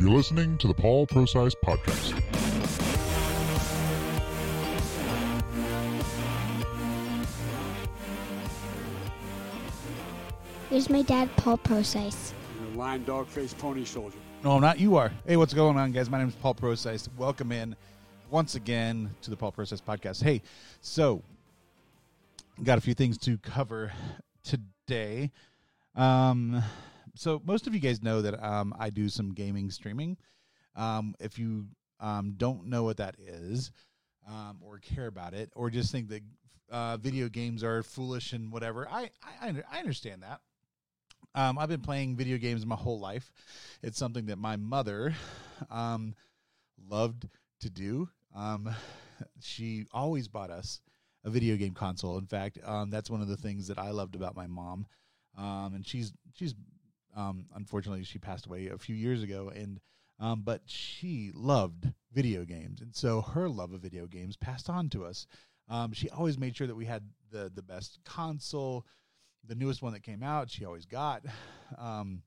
You're listening to the Paul Prosise Podcast. Here's my dad, Paul Prosise. You're a lying dog faced pony soldier. No, I'm not. You are. Hey, what's going on, guys? My name is Paul Prosise. Welcome in once again to the Paul Prosise Podcast. Hey, so got a few things to cover today. Um, so most of you guys know that um, I do some gaming streaming. Um, if you um, don't know what that is, um, or care about it, or just think that uh, video games are foolish and whatever, I I, I understand that. Um, I've been playing video games my whole life. It's something that my mother um, loved to do. She always bought us a video game console. In fact, that's one of the things that I loved about my mom. Um, and she's she's um, unfortunately she passed away a few years ago, and um, but she loved video games, and so her love of video games passed on to us. Um, she always made sure that we had the the best console, the newest one that came out. She always got, um,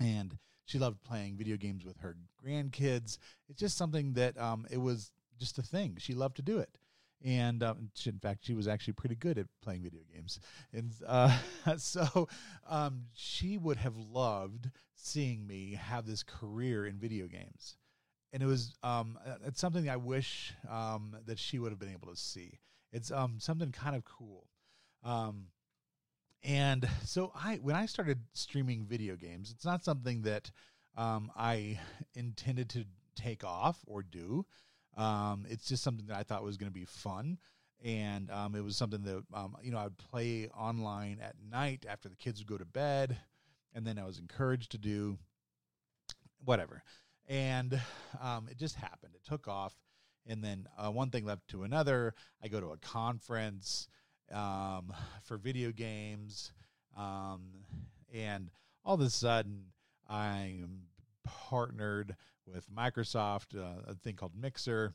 and she loved playing video games with her grandkids. It's just something that um, it was just a thing. She loved to do it and um, she, in fact, she was actually pretty good at playing video games. And uh, so um, she would have loved seeing me have this career in video games. And it was um, it's something I wish um, that she would have been able to see. It's um, something kind of cool. Um, and so I when I started streaming video games, it's not something that I intended to take off or do. Um, it's just something that I thought was going to be fun. And um, it was something that, um, you know, I would play online at night after the kids would go to bed. And then I was encouraged to do whatever. And um, it just happened. It took off. And then uh, one thing led to another. I go to a conference um, for video games. Um, and all of a sudden, I'm partnered with Microsoft, uh, a thing called Mixer.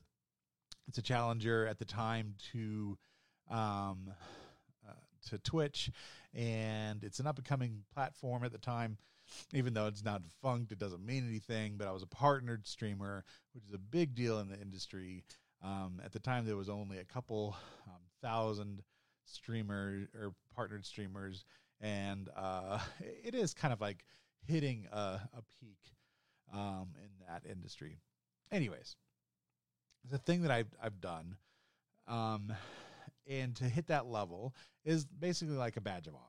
It's a challenger at the time to um, uh, to Twitch, and it's an up and coming platform at the time. Even though it's not defunct, it doesn't mean anything. But I was a partnered streamer, which is a big deal in the industry. Um, at the time, there was only a couple um, thousand streamers or partnered streamers, and uh, it is kind of like hitting a, a peak um, in that industry. Anyways, the thing that I've I've done, um, and to hit that level is basically like a badge of honor.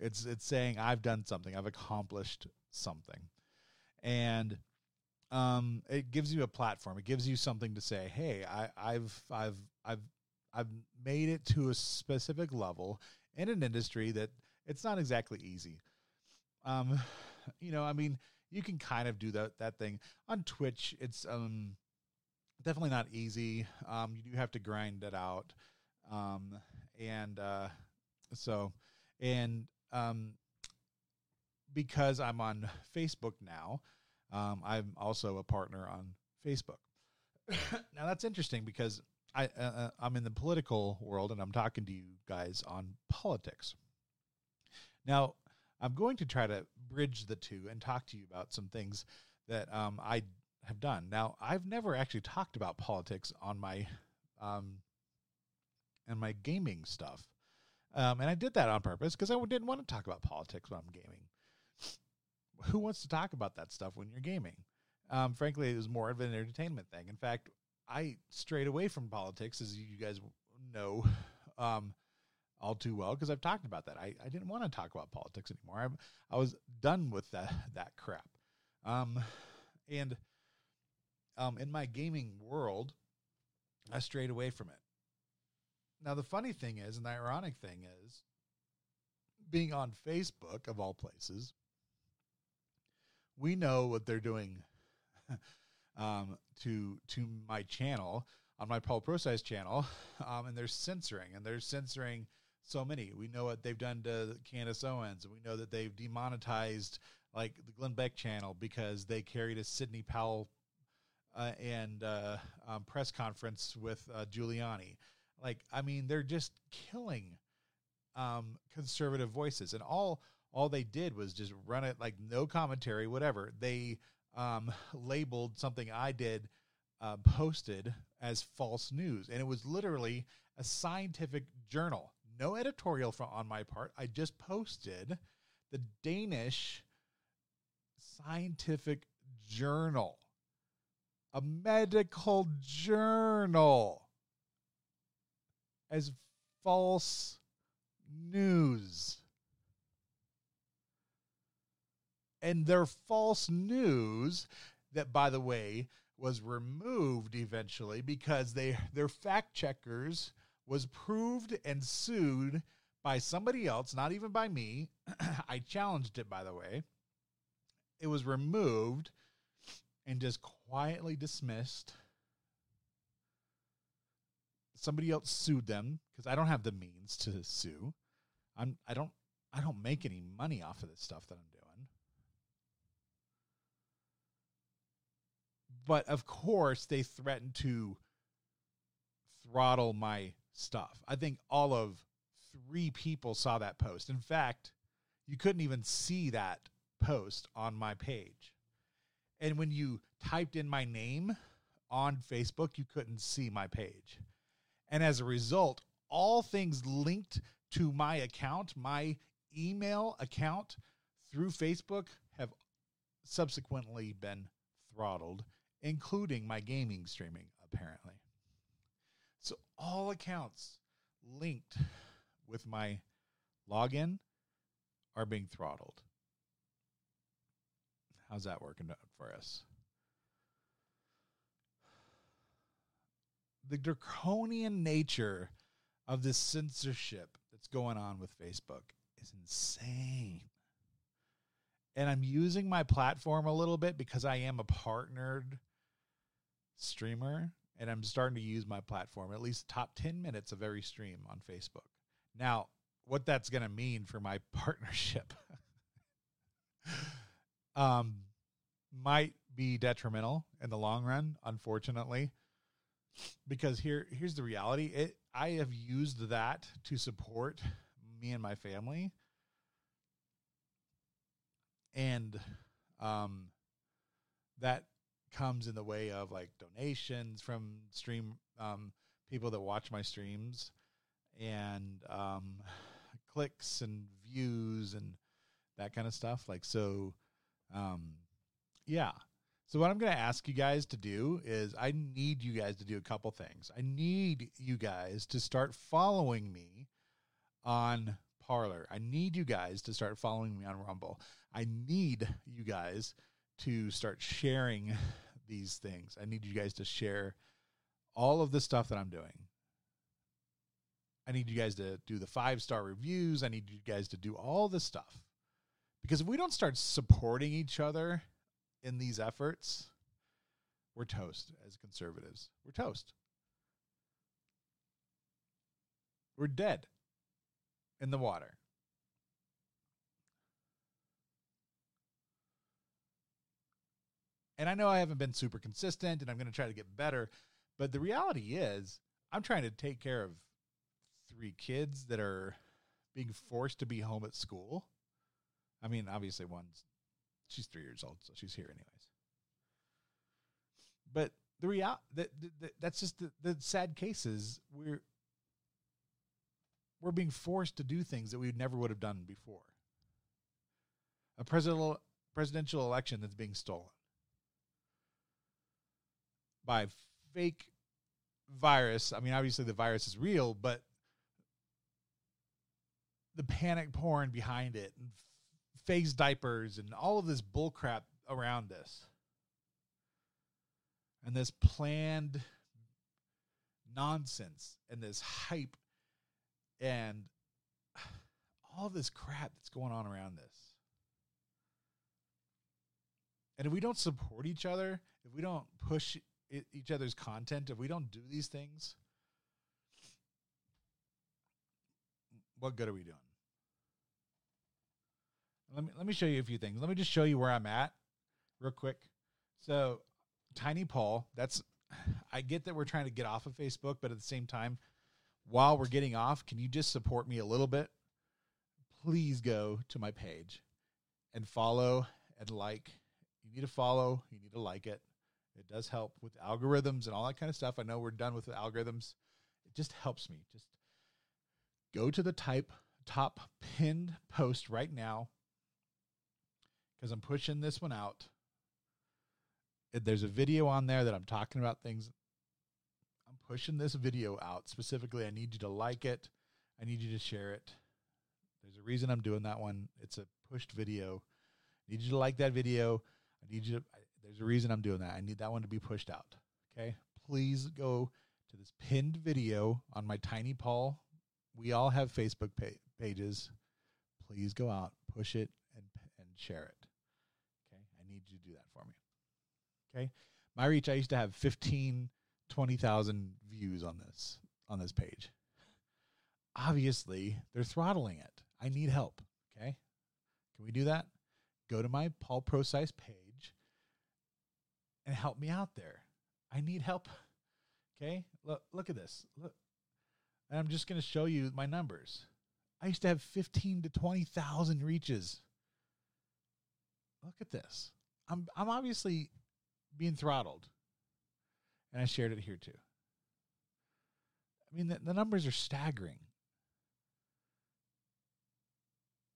It's it's saying I've done something, I've accomplished something, and um, it gives you a platform. It gives you something to say, hey, I, I've I've I've I've made it to a specific level in an industry that it's not exactly easy. Um, you know, I mean, you can kind of do that that thing on Twitch. It's um definitely not easy. Um, you do have to grind it out, um, and uh, so and um, because I'm on Facebook now, um, I'm also a partner on Facebook. now that's interesting because I uh, uh, I'm in the political world and I'm talking to you guys on politics. Now I'm going to try to bridge the two and talk to you about some things that um, I have done. Now, I've never actually talked about politics on my um, and my gaming stuff, um, and I did that on purpose because I didn't want to talk about politics when I'm gaming. Who wants to talk about that stuff when you're gaming? Um, frankly, it was more of an entertainment thing. In fact, I strayed away from politics, as you guys know. Um, all too well because I've talked about that. I, I didn't want to talk about politics anymore. I, I was done with that that crap. Um, and um, in my gaming world, I strayed away from it. Now the funny thing is, and the ironic thing is, being on Facebook of all places, we know what they're doing um, to to my channel on my Paul Prosise channel, um, and they're censoring, and they're censoring so many. We know what they've done to Candace Owens, we know that they've demonetized like the Glenn Beck channel because they carried a Sidney Powell uh, and uh, um, press conference with uh, Giuliani. Like, I mean, they're just killing um, conservative voices, and all all they did was just run it like no commentary, whatever. They um, labeled something I did uh, posted as false news, and it was literally a scientific journal. No editorial on my part. I just posted the Danish scientific journal, a medical journal, as false news. And their false news, that by the way, was removed eventually because they their fact checkers was proved and sued by somebody else, not even by me. I challenged it by the way. It was removed and just quietly dismissed. Somebody else sued them because I don't have the means to sue. I'm I don't I don't make any money off of this stuff that I'm doing. But of course, they threatened to throttle my stuff. I think all of three people saw that post. In fact, you couldn't even see that post on my page. And when you typed in my name on Facebook, you couldn't see my page. And as a result, all things linked to my account, my email account through Facebook, have subsequently been throttled, including my gaming streaming, apparently. So all accounts linked with my login are being throttled. How's that working out for us? The draconian nature of this censorship that's going on with Facebook is insane. And I'm using my platform a little bit because I am a partnered streamer and I'm starting to use my platform at least top 10 minutes of every stream on Facebook. Now, what that's going to mean for my partnership um might be detrimental in the long run, unfortunately. Because here here's the reality. It I have used that to support me and my family. And um that comes in the way of like donations from stream um people that watch my streams and um clicks and views and that kind of stuff like so um yeah. So what i'm going to ask you guys to do is i need you guys to do a couple things. I need you guys to start following me on Parler i need you guys to start following me on rumble. I need you guys to start sharing these things i need you guys to share all of the stuff that i'm doing I need you guys to do the five star reviews. I need you guys to do all this stuff. Because if we don't start supporting each other in these efforts, we're toast as conservatives. We're toast. We're dead in the water. And I know I haven't been super consistent and I'm going to try to get better, but the reality is I'm trying to take care of three kids that are being forced to be home at school. I mean, obviously one's she's 3 years old, so she's here anyways. But the real that, that that's just the, the sad cases we're we're being forced to do things that we never would have done before. A presidential presidential election that's being stolen by fake virus. I mean, obviously the virus is real, but the panic porn behind it and phase diapers and all of this bullcrap around this. And this planned nonsense and this hype and all this crap that's going on around this. And if we don't support each other, if we don't push each other's content, if we don't do these things, what good are we doing? Let me let me show you a few things. Let me just show you where I'm at real quick. So, Tiny Paul, that's I get that we're trying to get off of Facebook, but at the same time, while we're getting off, can you just support me a little bit? Please go to my page and follow and like You need to follow. You need to like it. It does help with algorithms and all that kind of stuff. I know we're done with the algorithms. It just helps me. Just go to the type top pinned post right now because I'm pushing this one out. There's a video on there that I'm talking about things. I'm pushing this video out specifically. I need you to like it. I need you to share it. There's a reason I'm doing that one. It's a pushed video. I need you to like that video. I need you to, there's a reason I'm doing that. I need that one to be pushed out. Okay. Please go to this pinned video on my Tiny Paul. We all have Facebook pa- pages. Please go out, push it, and, and share it. Okay. I need you to do that for me. Okay. My reach, I used to have 15, 20,000 views on this, on this page. Obviously, they're throttling it. I need help. Okay. Can we do that? Go to my Paul Prosise page and help me out there. I need help. Okay. Look, look at this. Look. And I'm just going to show you my numbers. I used to have 15 to 20,000 reaches. Look at this. I'm I'm obviously being throttled. And I shared it here too. I mean, the, the numbers are staggering.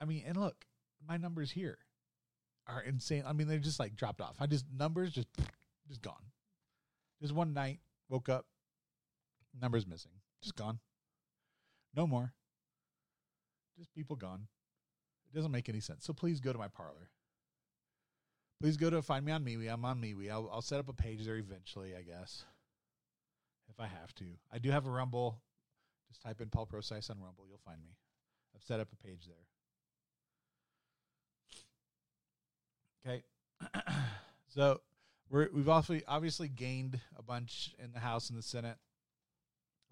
I mean, and look, my numbers here are insane. I mean, they're just like dropped off. I just numbers just just gone. Just one night, woke up, numbers missing, just gone. No more. Just people gone. It doesn't make any sense. So please go to my Parler. Please go to find me on MeWe. I'm on MeWe. I'll, I'll set up a page there eventually, I guess, if I have to. I do have a Rumble. Just type in Paul Prosise on Rumble. You'll find me. I've set up a page there. Okay. so we're, we've also obviously gained a bunch in the House and the Senate.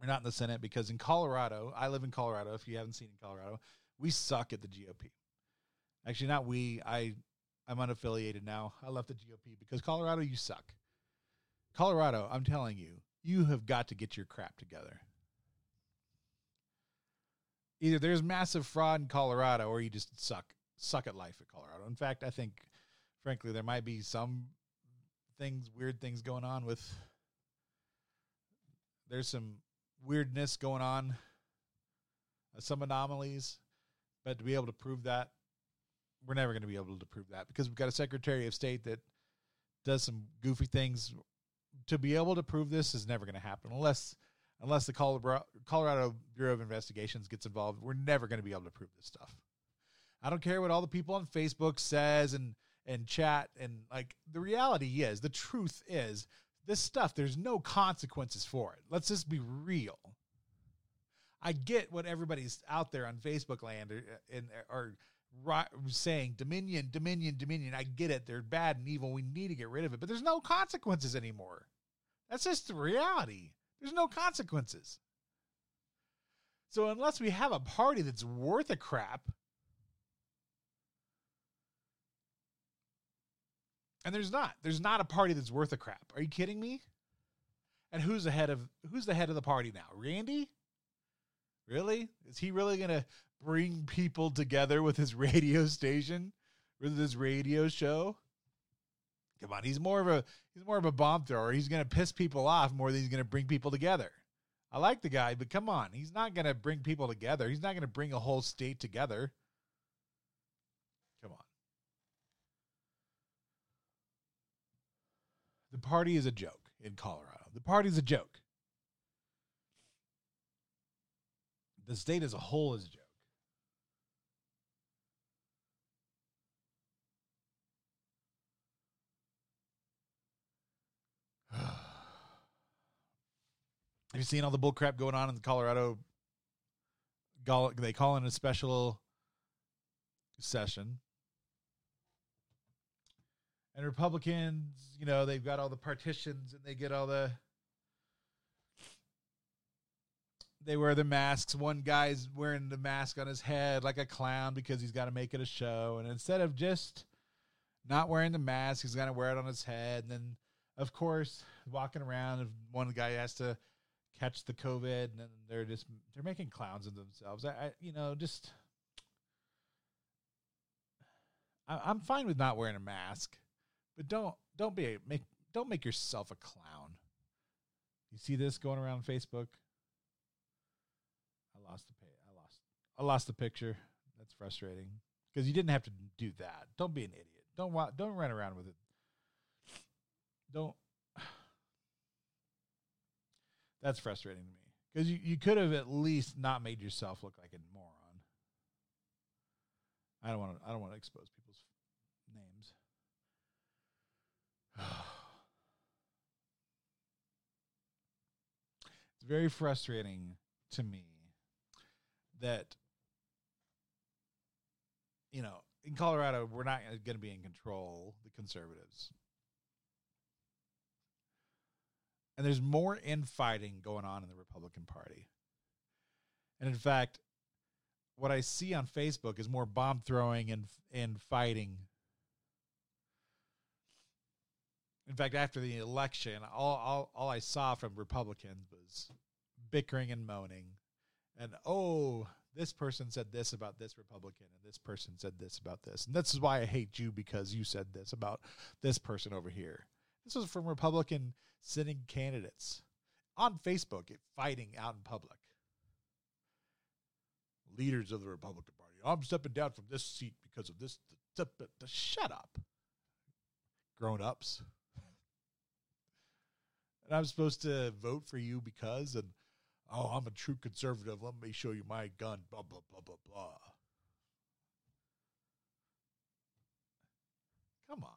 We're not in the Senate because in Colorado, I live in Colorado. If you haven't seen in Colorado, we suck at the GOP. Actually, not we. I I'm unaffiliated now. I left the GOP because Colorado, you suck. Colorado, I'm telling you, you have got to get your crap together. Either there's massive fraud in Colorado or you just suck suck at life at Colorado. In fact, I think frankly there might be some things weird things going on with there's some weirdness going on, uh, some anomalies, but to be able to prove that we're never going to be able to prove that because we've got a Secretary of State that does some goofy things. To be able to prove this is never going to happen unless unless the Colorado Bureau of Investigations gets involved. We're never going to be able to prove this stuff. I don't care what all the people on Facebook says and and chat and like the reality is the truth is this stuff there's no consequences for it. Let's just be real. I get what everybody's out there on Facebook land or, and or saying Dominion, Dominion, Dominion. I get it. They're bad and evil. We need to get rid of it. But there's no consequences anymore. That's just the reality. There's no consequences. So unless we have a party that's worth a crap, and there's not, there's not a party that's worth a crap. Are you kidding me? And who's the head of who's the head of the party now? Randy? Really? Is he really gonna bring people together with his radio station, with his radio show. Come on, he's more of a he's more of a bomb thrower. He's going to piss people off more than he's going to bring people together. I like the guy, but come on, he's not going to bring people together. He's not going to bring a whole state together. Come on. The party is a joke in Colorado. The party's a joke. The state as a whole is a joke. Have you seen all the bullcrap going on in Colorado? They call in a special session. And Republicans, you know, they've got all the partitions and they get all the. They wear the masks. One guy's wearing the mask on his head like a clown because he's got to make it a show. And instead of just not wearing the mask, he's going to wear it on his head. And then, of course, walking around, one guy has to catch the COVID, and then they're just they're making clowns of themselves. I, I you know, just I, I'm fine with not wearing a mask, but don't don't be make don't make yourself a clown. You see this going around Facebook? I lost the pay. I lost. I lost the picture. That's frustrating because you didn't have to do that. Don't be an idiot. Don't wa- don't run around with it. Don't. That's frustrating to me because you, you could have at least not made yourself look like a moron. I don't want to. I don't want to expose people's it's very frustrating to me that you know in Colorado we're not going to be in control the conservatives. And there's more infighting going on in the Republican Party. And in fact what I see on Facebook is more bomb throwing and and fighting in fact, after the election, all, all, all I saw from Republicans was bickering and moaning. And, oh, this person said this about this Republican, and this person said this about this. And this is why I hate you because you said this about this person over here. This was from Republican sitting candidates on Facebook fighting out in public. Leaders of the Republican Party. Oh, I'm stepping down from this seat because of this. Shut up. Grown ups and I'm supposed to vote for you because and oh, I'm a true conservative. Let me show you my gun. Blah blah blah blah blah. Come on.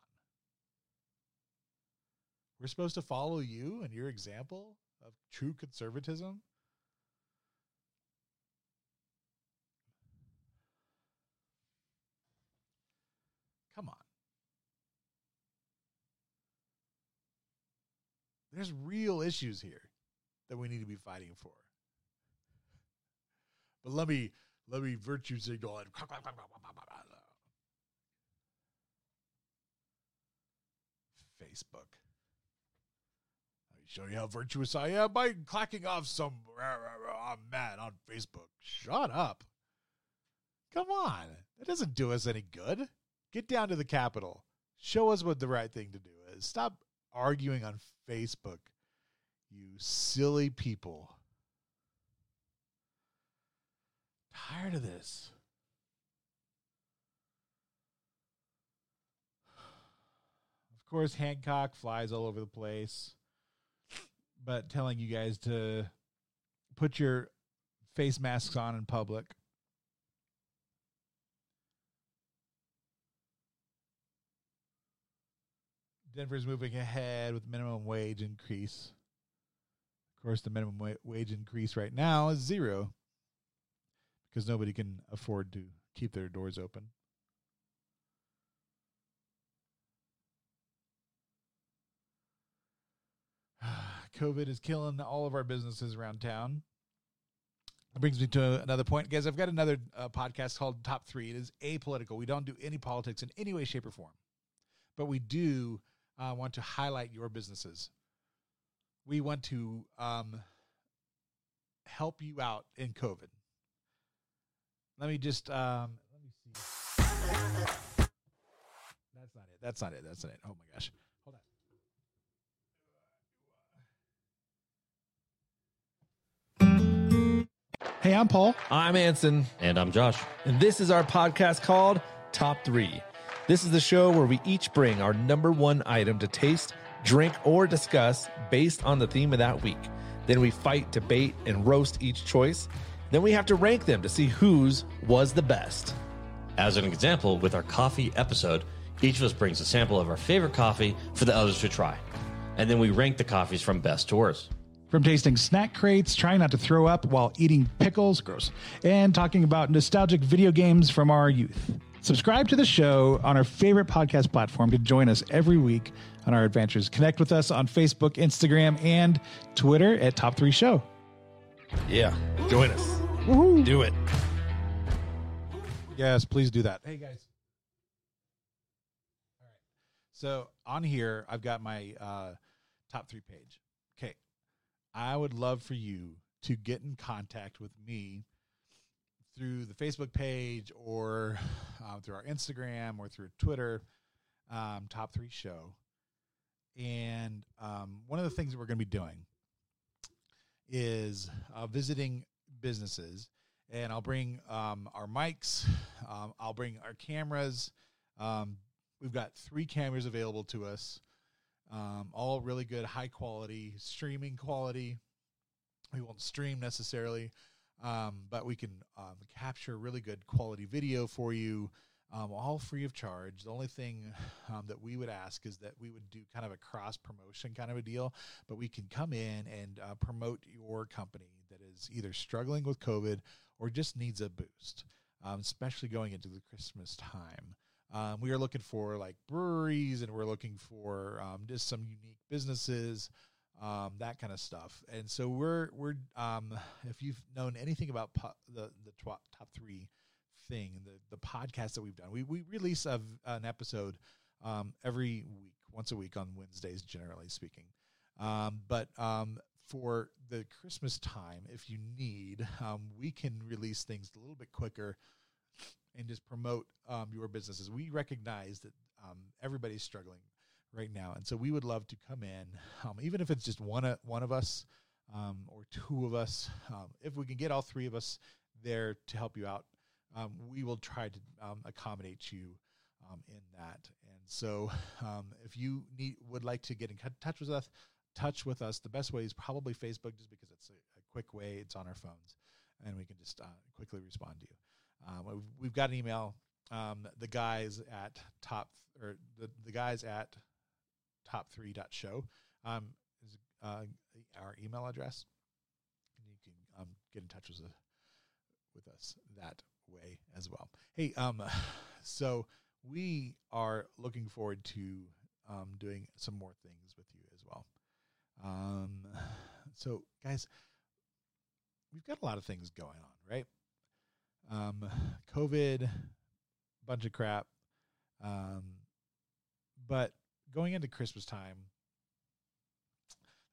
We're supposed to follow you and your example of true conservatism? Come on. There's real issues here that we need to be fighting for. But let me let me virtue signal and Facebook. Let me show you how virtuous I am by clacking off some I'm mad on Facebook. Shut up. Come on. That doesn't do us any good. Get down to the Capitol. Show us what the right thing to do is. Stop arguing on Facebook. You silly people. Tired of this. Of course, Hancock flies all over the place, but telling you guys to put your face masks on in public. Denver's moving ahead with minimum wage increase. Of course, the minimum wa- wage increase right now is zero because nobody can afford to keep their doors open. COVID is killing all of our businesses around town. That brings me to another point, guys. I've got another uh, podcast called Top Three. It is apolitical. We don't do any politics in any way, shape, or form, but we do uh, want to highlight your businesses. We want to um, help you out in COVID. Let me just um, let me see. That's not it. That's not it. That's not it. Oh my gosh. Hold on. Hey, I'm Paul. I'm Anson, And I'm Josh. and this is our podcast called Top Three. This is the show where we each bring our number one item to taste, drink, or discuss based on the theme of that week. Then we fight, debate, and roast each choice. Then we have to rank them to see whose was the best. As an example, with our coffee episode, each of us brings a sample of our favorite coffee for the others to try. And then we rank the coffees from best to worst. From tasting snack crates, trying not to throw up while eating pickles, gross, and talking about nostalgic video games from our youth. Subscribe to the show on our favorite podcast platform to join us every week on our adventures. Connect with us on Facebook, Instagram, and Twitter at Top 3 Show. Yeah, join us. Do it. Yes, please do that. Hey guys. All right. So on here, I've got my uh, top three page. Okay. I would love for you to get in contact with me through the Facebook page or uh, through our Instagram or through Twitter. um, top three show. And um, one of the things that we're going to be doing is uh, visiting businesses, and I'll bring um, our mics, um, I'll bring our cameras. Um, we've got three cameras available to us, all really good, high quality, streaming quality. We won't stream necessarily, um, but we can um, capture really good quality video for you um, all free of charge. The only thing um, that we would ask is that we would do kind of a cross promotion kind of a deal, but we can come in and uh, promote your company that is either struggling with COVID or just needs a boost, um, especially going into the Christmas time. Um, we are looking for like breweries and we're looking for just some unique businesses. Um, that kind of stuff, and so we're we're um, if you've known anything about po- the the top three thing, the the podcast that we've done. We we release a, an episode um, every week, once a week on Wednesdays, generally speaking. Um, but um, for the Christmas time, if you need, um, we can release things a little bit quicker and just promote um, your businesses. We recognize that um, everybody's struggling right now, and so we would love to come in, even if it's just one uh, one of us or two of us. if we can get all three of us there to help you out, um, we will try to um, accommodate you um, in that. And so, um, if you need would like to get in touch with us, touch with us. The best way is probably Facebook, just because it's a, a quick way. It's on our phones, and we can just uh, quickly respond to you. Um, we've, we've, got an email. Um, the guys at top or the, the guys at top three dot show um, is uh, our email address, and you can um, get in touch with us, with us that way as well. Hey, um, so we are looking forward to um, doing some more things with you as well. Um, so guys, we've got a lot of things going on, right? Um, COVID, bunch of crap. Um, but going into Christmas time,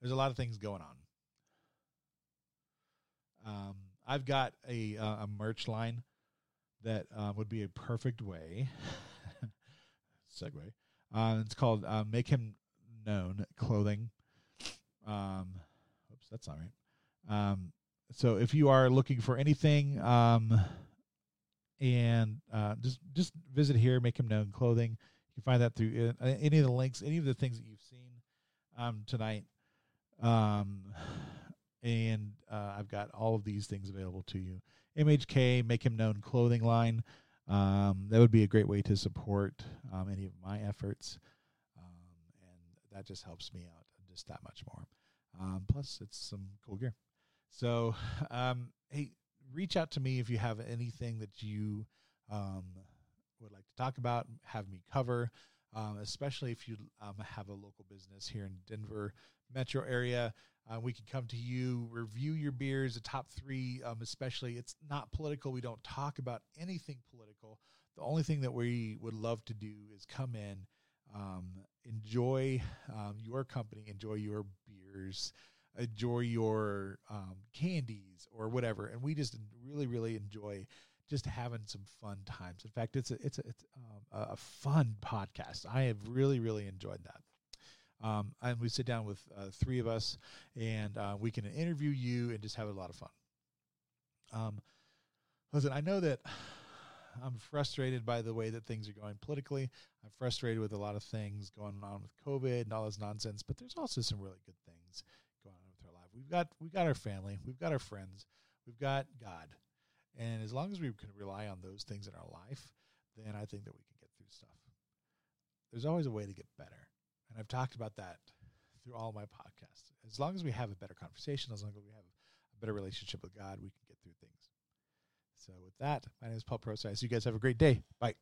there's a lot of things going on. Um, I've got a, uh, a merch line that um, would be a perfect way segue. Uh, it's called uh, "Make Him Known" clothing. Um, oops, that's not right. Um, so if you are looking for anything, um, and uh, just just visit here, "Make Him Known" clothing. You can find that through uh, any of the links, any of the things that you've seen um, tonight. Um, and uh, I've got all of these things available to you. MHK, Make Him Known clothing line. Um, that would be a great way to support um, any of my efforts, um, and that just helps me out just that much more. Um, plus, it's some cool gear. So, um, hey, reach out to me if you have anything that you um, to talk about, have me cover. Um, especially if you um, have a local business here in Denver metro area. Uh, we can come to you, review your beers, the top three, um, especially. It's not political. We don't talk about anything political. The only thing that we would love to do is come in, um, enjoy um, your company, enjoy your beers, enjoy your um, candies or whatever. And we just really, really enjoy just having some fun times. In fact, it's a it's a, it's um, a fun podcast. I have really really enjoyed that. Um, and we sit down with uh, three of us, and uh, we can interview you and just have a lot of fun. Um, listen, I know that I'm frustrated by the way that things are going politically. I'm frustrated with a lot of things going on with COVID and all this nonsense. But there's also some really good things going on with our life. We've got we've got our family, we've got our friends, we've got God, and as long as we can rely on those things in our life, then I think that we can get through stuff. There's always a way to get better. And I've talked about that through all my podcasts. As long as we have a better conversation, as long as we have a better relationship with God, we can get through things. So with that, my name is Paul Prosise. You guys have a great day. Bye.